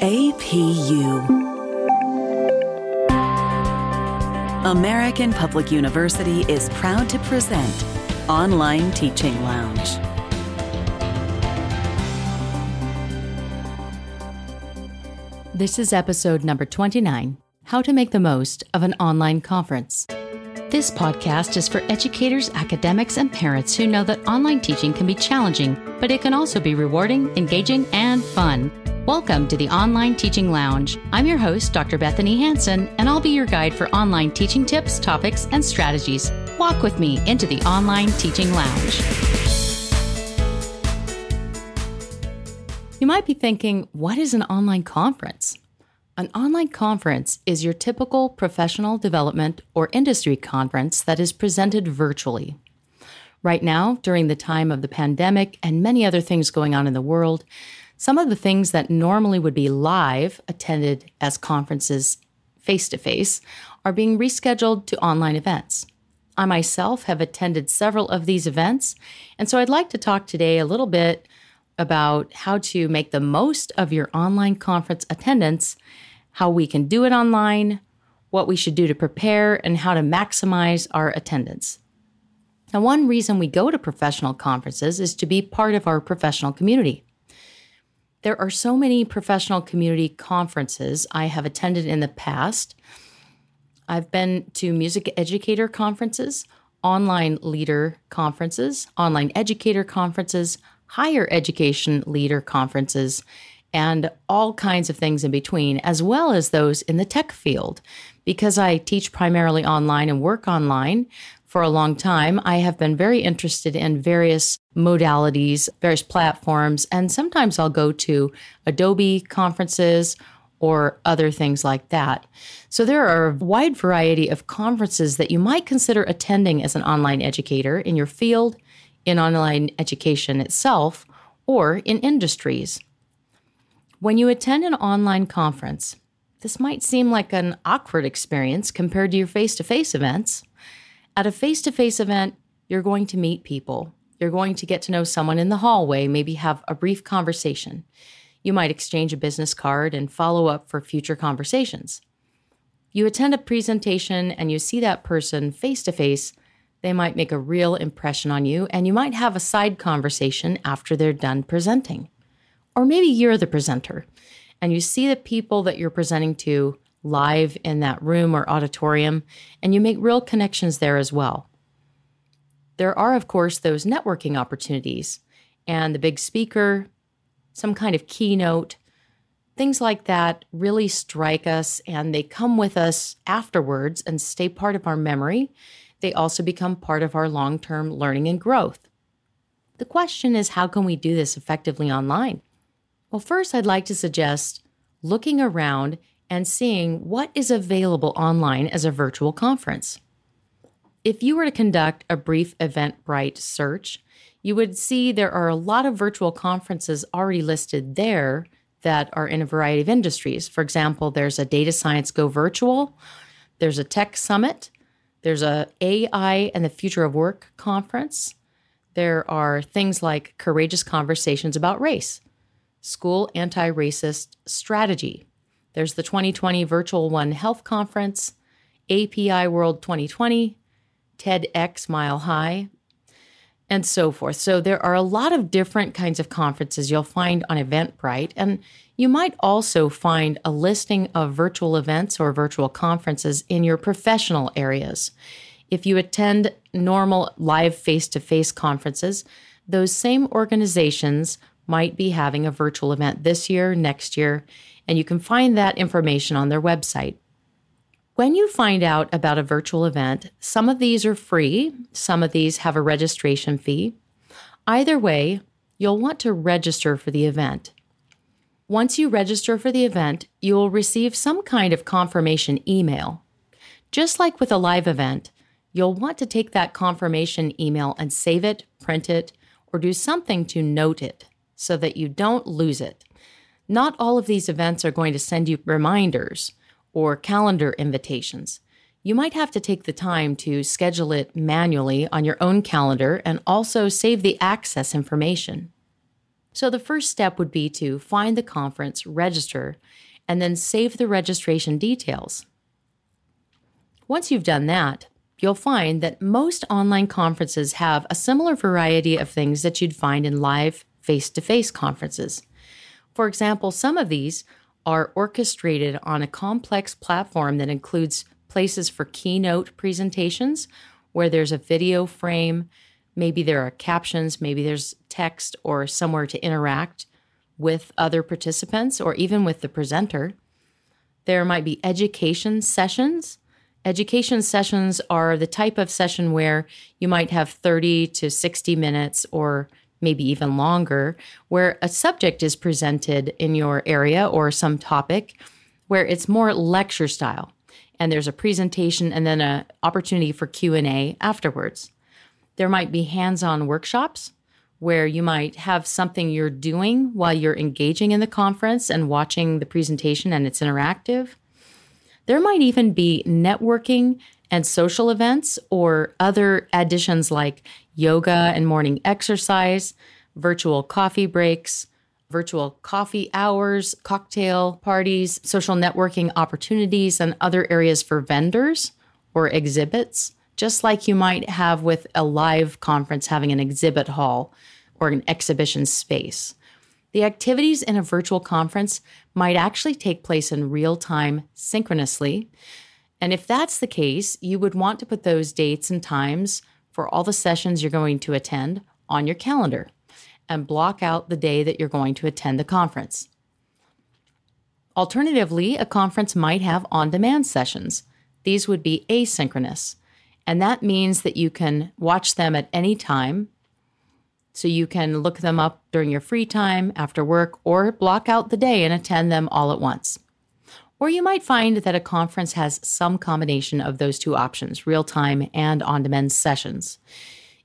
APU. American Public University is proud to present Online Teaching Lounge. This is episode number 29 How to Make the Most of an Online Conference. This podcast is for educators, academics, and parents who know that online teaching can be challenging, but it can also be rewarding, engaging, and fun. Welcome to the Online Teaching Lounge. I'm your host, Dr. Bethanie Hansen, and I'll be your guide for online teaching tips, topics, and strategies. Walk with me into the Online Teaching Lounge. You might be thinking, what is an online conference? An online conference is your typical professional development or industry conference that is presented virtually. Right now, during the time of the pandemic and many other things going on in the world, some of the things that normally would be live, attended as conferences face to face, are being rescheduled to online events. I myself have attended several of these events, and so I'd like to talk today a little bit about how to make the most of your online conference attendance, how we can do it online, what we should do to prepare, and how to maximize our attendance. Now, one reason we go to professional conferences is to be part of our professional community. There are so many professional community conferences I have attended in the past. I've been to music educator conferences, online leader conferences, online educator conferences, higher education leader conferences, and all kinds of things in between, as well as those in the tech field. Because I teach primarily online and work online, for a long time, I have been very interested in various modalities, various platforms, and sometimes I'll go to Adobe conferences or other things like that. So there are a wide variety of conferences that you might consider attending as an online educator in your field, in online education itself, or in industries. When you attend an online conference, this might seem like an awkward experience compared to your face to face events. At a face to face event, you're going to meet people. You're going to get to know someone in the hallway, maybe have a brief conversation. You might exchange a business card and follow up for future conversations. You attend a presentation and you see that person face to face, they might make a real impression on you, and you might have a side conversation after they're done presenting. Or maybe you're the presenter and you see the people that you're presenting to live in that room or auditorium, and you make real connections there as well. There are, of course, those networking opportunities and the big speaker, some kind of keynote, things like that really strike us and they come with us afterwards and stay part of our memory. They also become part of our long term learning and growth. The question is how can we do this effectively online? Well, first, I'd like to suggest looking around and seeing what is available online as a virtual conference. If you were to conduct a brief Eventbrite search, you would see there are a lot of virtual conferences already listed there that are in a variety of industries. For example, there's a Data Science Go Virtual, there's a Tech Summit, there's a AI and the Future of Work conference. There are things like Courageous Conversations about Race, School Anti Racist Strategy, there's the 2020 Virtual One Health Conference, API World 2020, TEDx Mile High, and so forth. So there are a lot of different kinds of conferences you'll find on Eventbrite. And you might also find a listing of virtual events or virtual conferences in your professional areas. If you attend normal live face to face conferences, those same organizations might be having a virtual event this year, next year, and you can find that information on their website. When you find out about a virtual event, some of these are free, some of these have a registration fee. Either way, you'll want to register for the event. Once you register for the event, you will receive some kind of confirmation email. Just like with a live event, you'll want to take that confirmation email and save it, print it, or do something to note it so that you don't lose it. Not all of these events are going to send you reminders or calendar invitations. You might have to take the time to schedule it manually on your own calendar and also save the access information. So the first step would be to find the conference, register, and then save the registration details. Once you've done that, you'll find that most online conferences have a similar variety of things that you'd find in live face to face conferences. For example, some of these are orchestrated on a complex platform that includes places for keynote presentations where there's a video frame, maybe there are captions, maybe there's text or somewhere to interact with other participants or even with the presenter. There might be education sessions Education sessions are the type of session where you might have 30 to 60 minutes or maybe even longer, where a subject is presented in your area or some topic where it's more lecture style. And there's a presentation and then an opportunity for q&a afterwards. There might be hands-on workshops where you might have something you're doing while you're engaging in the conference and watching the presentation and it's interactive. There might even be networking and social events or other additions like yoga and morning exercise, virtual coffee breaks, virtual coffee hours, cocktail parties, social networking opportunities, and other areas for vendors or exhibits, just like you might have with a live conference having an exhibit hall or an exhibition space. The activities in a virtual conference might actually take place in real time synchronously. And if that's the case, you would want to put those dates and times for all the sessions you're going to attend on your calendar and block out the day that you're going to attend the conference. Alternatively, a conference might have on demand sessions. These would be asynchronous, and that means that you can watch them at any time so you can look them up during your free time, after work, or block out the day and attend them all at once. Or you might find that a conference has some combination of those two options, real time and on demand sessions.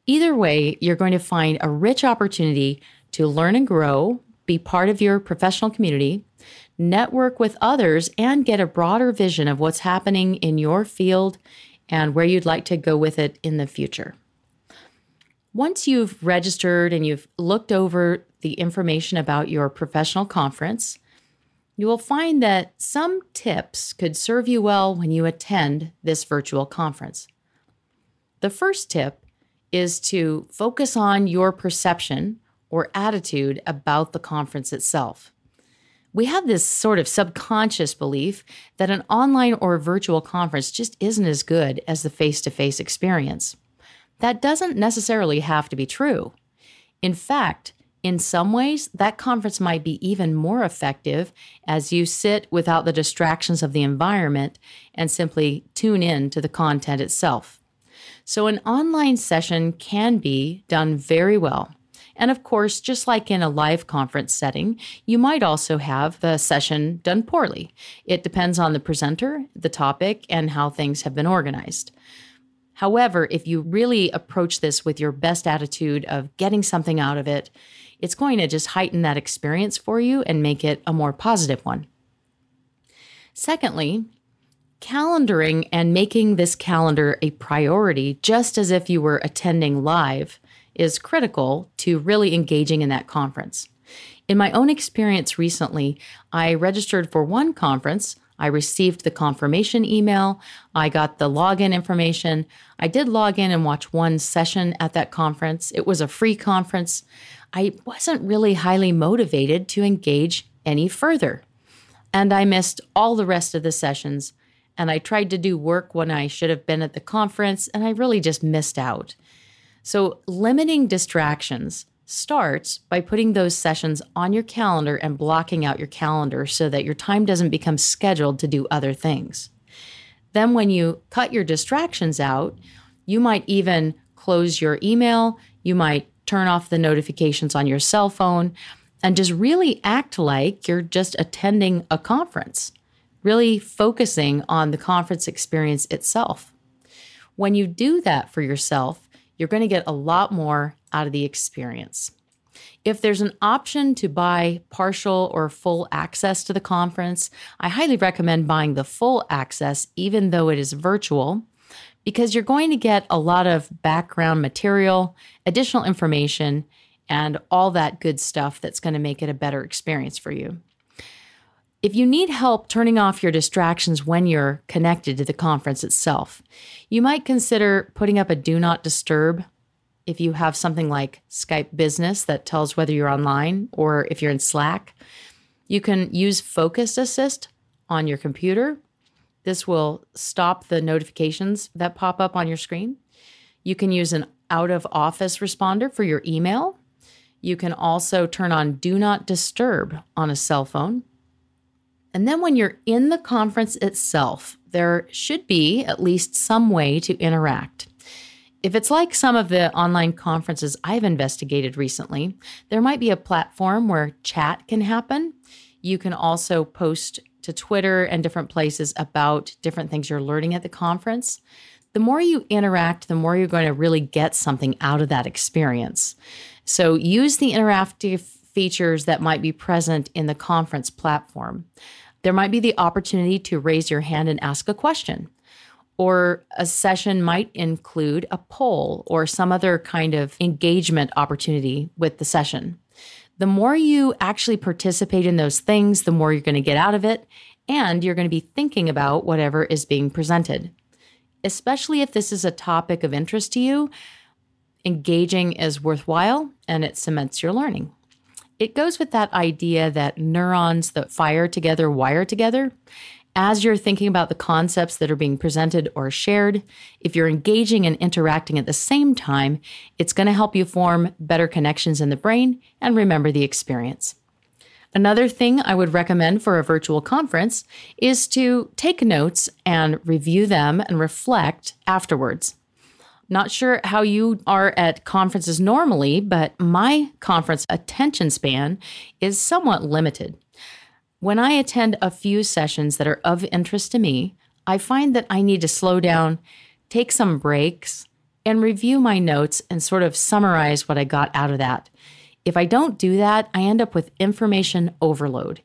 Either way, you're going to find a rich opportunity to learn and grow, be part of your professional community, network with others, and get a broader vision of what's happening in your field and where you'd like to go with it in the future. Once you've registered and you've looked over the information about your professional conference, you will find that some tips could serve you well when you attend this virtual conference. The first tip is to focus on your perception or attitude about the conference itself. We have this sort of subconscious belief that an online or virtual conference just isn't as good as the face to face experience. That doesn't necessarily have to be true. In fact, in some ways, that conference might be even more effective as you sit without the distractions of the environment and simply tune in to the content itself. So, an online session can be done very well. And of course, just like in a live conference setting, you might also have the session done poorly. It depends on the presenter, the topic, and how things have been organized. However, if you really approach this with your best attitude of getting something out of it, it's going to just heighten that experience for you and make it a more positive one. Secondly, calendaring and making this calendar a priority, just as if you were attending live, is critical to really engaging in that conference. In my own experience recently, I registered for one conference I received the confirmation email. I got the login information. I did log in and watch one session at that conference. It was a free conference. I wasn't really highly motivated to engage any further. And I missed all the rest of the sessions. And I tried to do work when I should have been at the conference, and I really just missed out. So, limiting distractions starts by putting those sessions on your calendar and blocking out your calendar so that your time doesn't become scheduled to do other things. Then, when you cut your distractions out, you might even close your email, you might turn off the notifications on your cell phone, and just really act like you're just attending a conference, really focusing on the conference experience itself. When you do that for yourself, you're going to get a lot more out of the experience. If there's an option to buy partial or full access to the conference, I highly recommend buying the full access, even though it is virtual, because you're going to get a lot of background material, additional information, and all that good stuff that's going to make it a better experience for you. If you need help turning off your distractions when you're connected to the conference itself, you might consider putting up a do not disturb if you have something like Skype Business that tells whether you're online or if you're in Slack. You can use Focus Assist on your computer. This will stop the notifications that pop up on your screen. You can use an out of office responder for your email. You can also turn on Do Not Disturb on a cell phone. And then when you're in the conference itself, there should be at least some way to interact. If it's like some of the online conferences I've investigated recently, there might be a platform where chat can happen. You can also post to Twitter and different places about different things you're learning at the conference. The more you interact, the more you're going to really get something out of that experience. So use the interactive features that might be present in the conference platform. There might be the opportunity to raise your hand and ask a question or a session might include a poll or some other kind of engagement opportunity with the session. The more you actually participate in those things, the more you're going to get out of it, and you're going to be thinking about whatever is being presented. Especially if this is a topic of interest to you, engaging is worthwhile and it cements your learning. It goes with that idea that neurons that fire together wire together as you're thinking about the concepts that are being presented or shared, if you're engaging and interacting at the same time, it's going to help you form better connections in the brain and remember the experience. Another thing I would recommend for a virtual conference is to take notes and review them and reflect afterwards. Not sure how you are at conferences normally, but my conference attention span is somewhat limited. When I attend a few sessions that are of interest to me, I find that I need to slow down, take some breaks, and review my notes and sort of summarize what I got out of that. If I don't do that, I end up with information overload.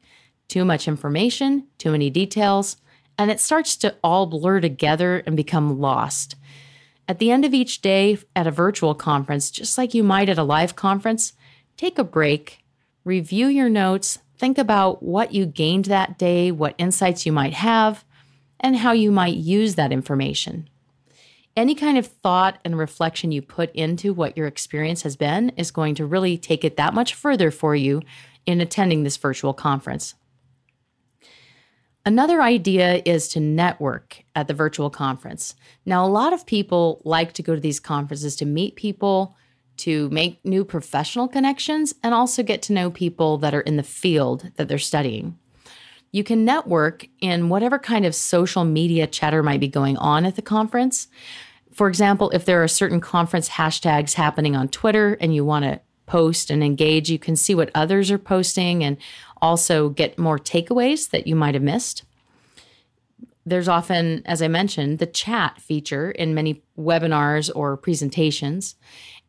Too much information, too many details, and it starts to all blur together and become lost. At the end of each day at a virtual conference, just like you might at a live conference, take a break, review your notes, Think about what you gained that day, what insights you might have, and how you might use that information. Any kind of thought and reflection you put into what your experience has been is going to really take it that much further for you in attending this virtual conference. Another idea is to network at the virtual conference. Now, a lot of people like to go to these conferences to meet people, to make new professional connections and also get to know people that are in the field that they're studying. You can network in whatever kind of social media chatter might be going on at the conference. For example, if there are certain conference hashtags happening on Twitter and you want to post and engage, you can see what others are posting and also get more takeaways that you might have missed. There's often, as I mentioned, the chat feature in many webinars or presentations.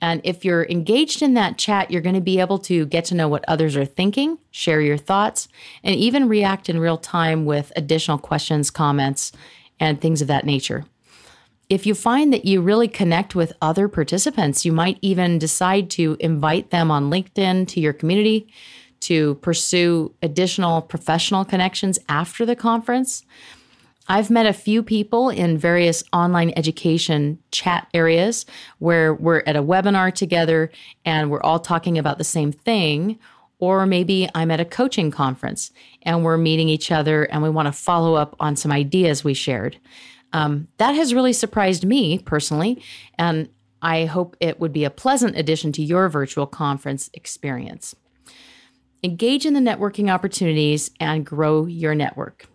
And if you're engaged in that chat, you're going to be able to get to know what others are thinking, share your thoughts, and even react in real time with additional questions, comments, and things of that nature. If you find that you really connect with other participants, you might even decide to invite them on LinkedIn to your community to pursue additional professional connections after the conference. I've met a few people in various online education chat areas where we're at a webinar together and we're all talking about the same thing. Or maybe I'm at a coaching conference and we're meeting each other and we want to follow up on some ideas we shared. Um, that has really surprised me personally. And I hope it would be a pleasant addition to your virtual conference experience. Engage in the networking opportunities and grow your network.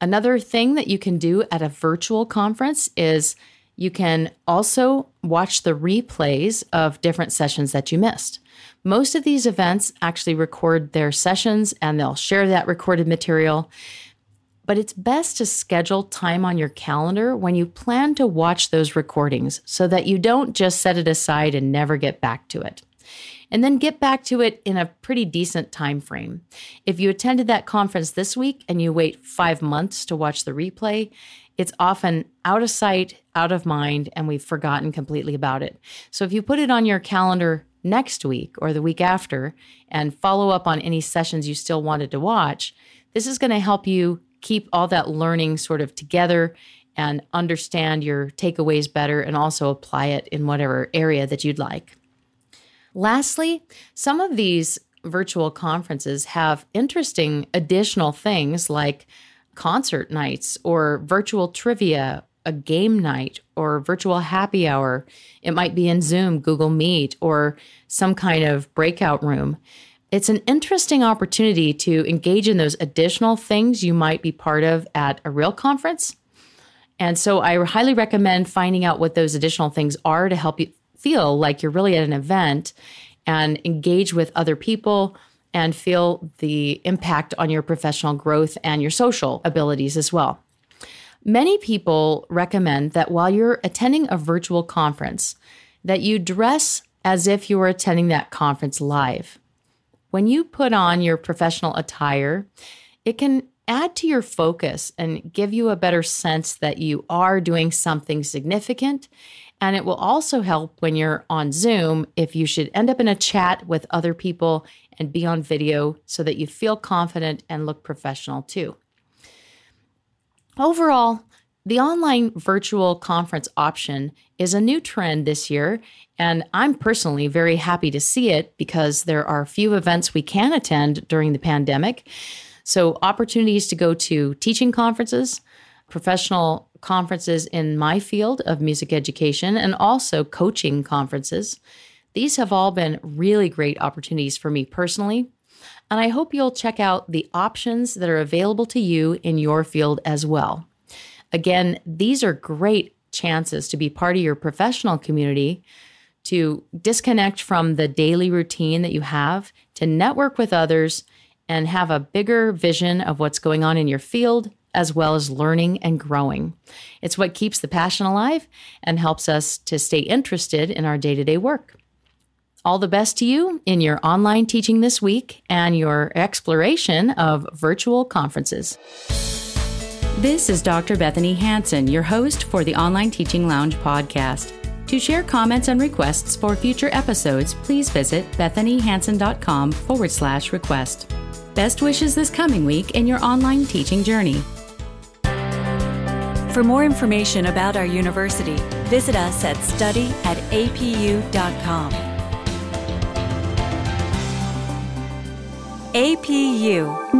Another thing that you can do at a virtual conference is you can also watch the replays of different sessions that you missed. Most of these events actually record their sessions and they'll share that recorded material. But it's best to schedule time on your calendar when you plan to watch those recordings so that you don't just set it aside and never get back to it and then get back to it in a pretty decent time frame. If you attended that conference this week and you wait 5 months to watch the replay, it's often out of sight, out of mind, and we've forgotten completely about it. So if you put it on your calendar next week or the week after and follow up on any sessions you still wanted to watch, this is going to help you keep all that learning sort of together and understand your takeaways better and also apply it in whatever area that you'd like. Lastly, some of these virtual conferences have interesting additional things like concert nights or virtual trivia, a game night or virtual happy hour. It might be in Zoom, Google Meet, or some kind of breakout room. It's an interesting opportunity to engage in those additional things you might be part of at a real conference. And so I highly recommend finding out what those additional things are to help you feel like you're really at an event and engage with other people and feel the impact on your professional growth and your social abilities as well. Many people recommend that while you're attending a virtual conference, that you dress as if you were attending that conference live. When you put on your professional attire, it can add to your focus and give you a better sense that you are doing something significant and it will also help when you're on Zoom if you should end up in a chat with other people and be on video so that you feel confident and look professional too. Overall, the online virtual conference option is a new trend this year, and I'm personally very happy to see it because there are few events we can attend during the pandemic. So, opportunities to go to teaching conferences, professional conferences in my field of music education and also coaching conferences. These have all been really great opportunities for me personally. And I hope you'll check out the options that are available to you in your field as well. Again, these are great chances to be part of your professional community, to disconnect from the daily routine that you have, to network with others, and have a bigger vision of what's going on in your field as well as learning and growing. It's what keeps the passion alive and helps us to stay interested in our day to day work. All the best to you in your online teaching this week and your exploration of virtual conferences. This is Dr. Bethanie Hansen, your host for the Online Teaching Lounge podcast. To share comments and requests for future episodes, please visit bethaniehansen.com forward slash request. Best wishes this coming week in your online teaching journey. For more information about our university, visit us at study at apu.com. APU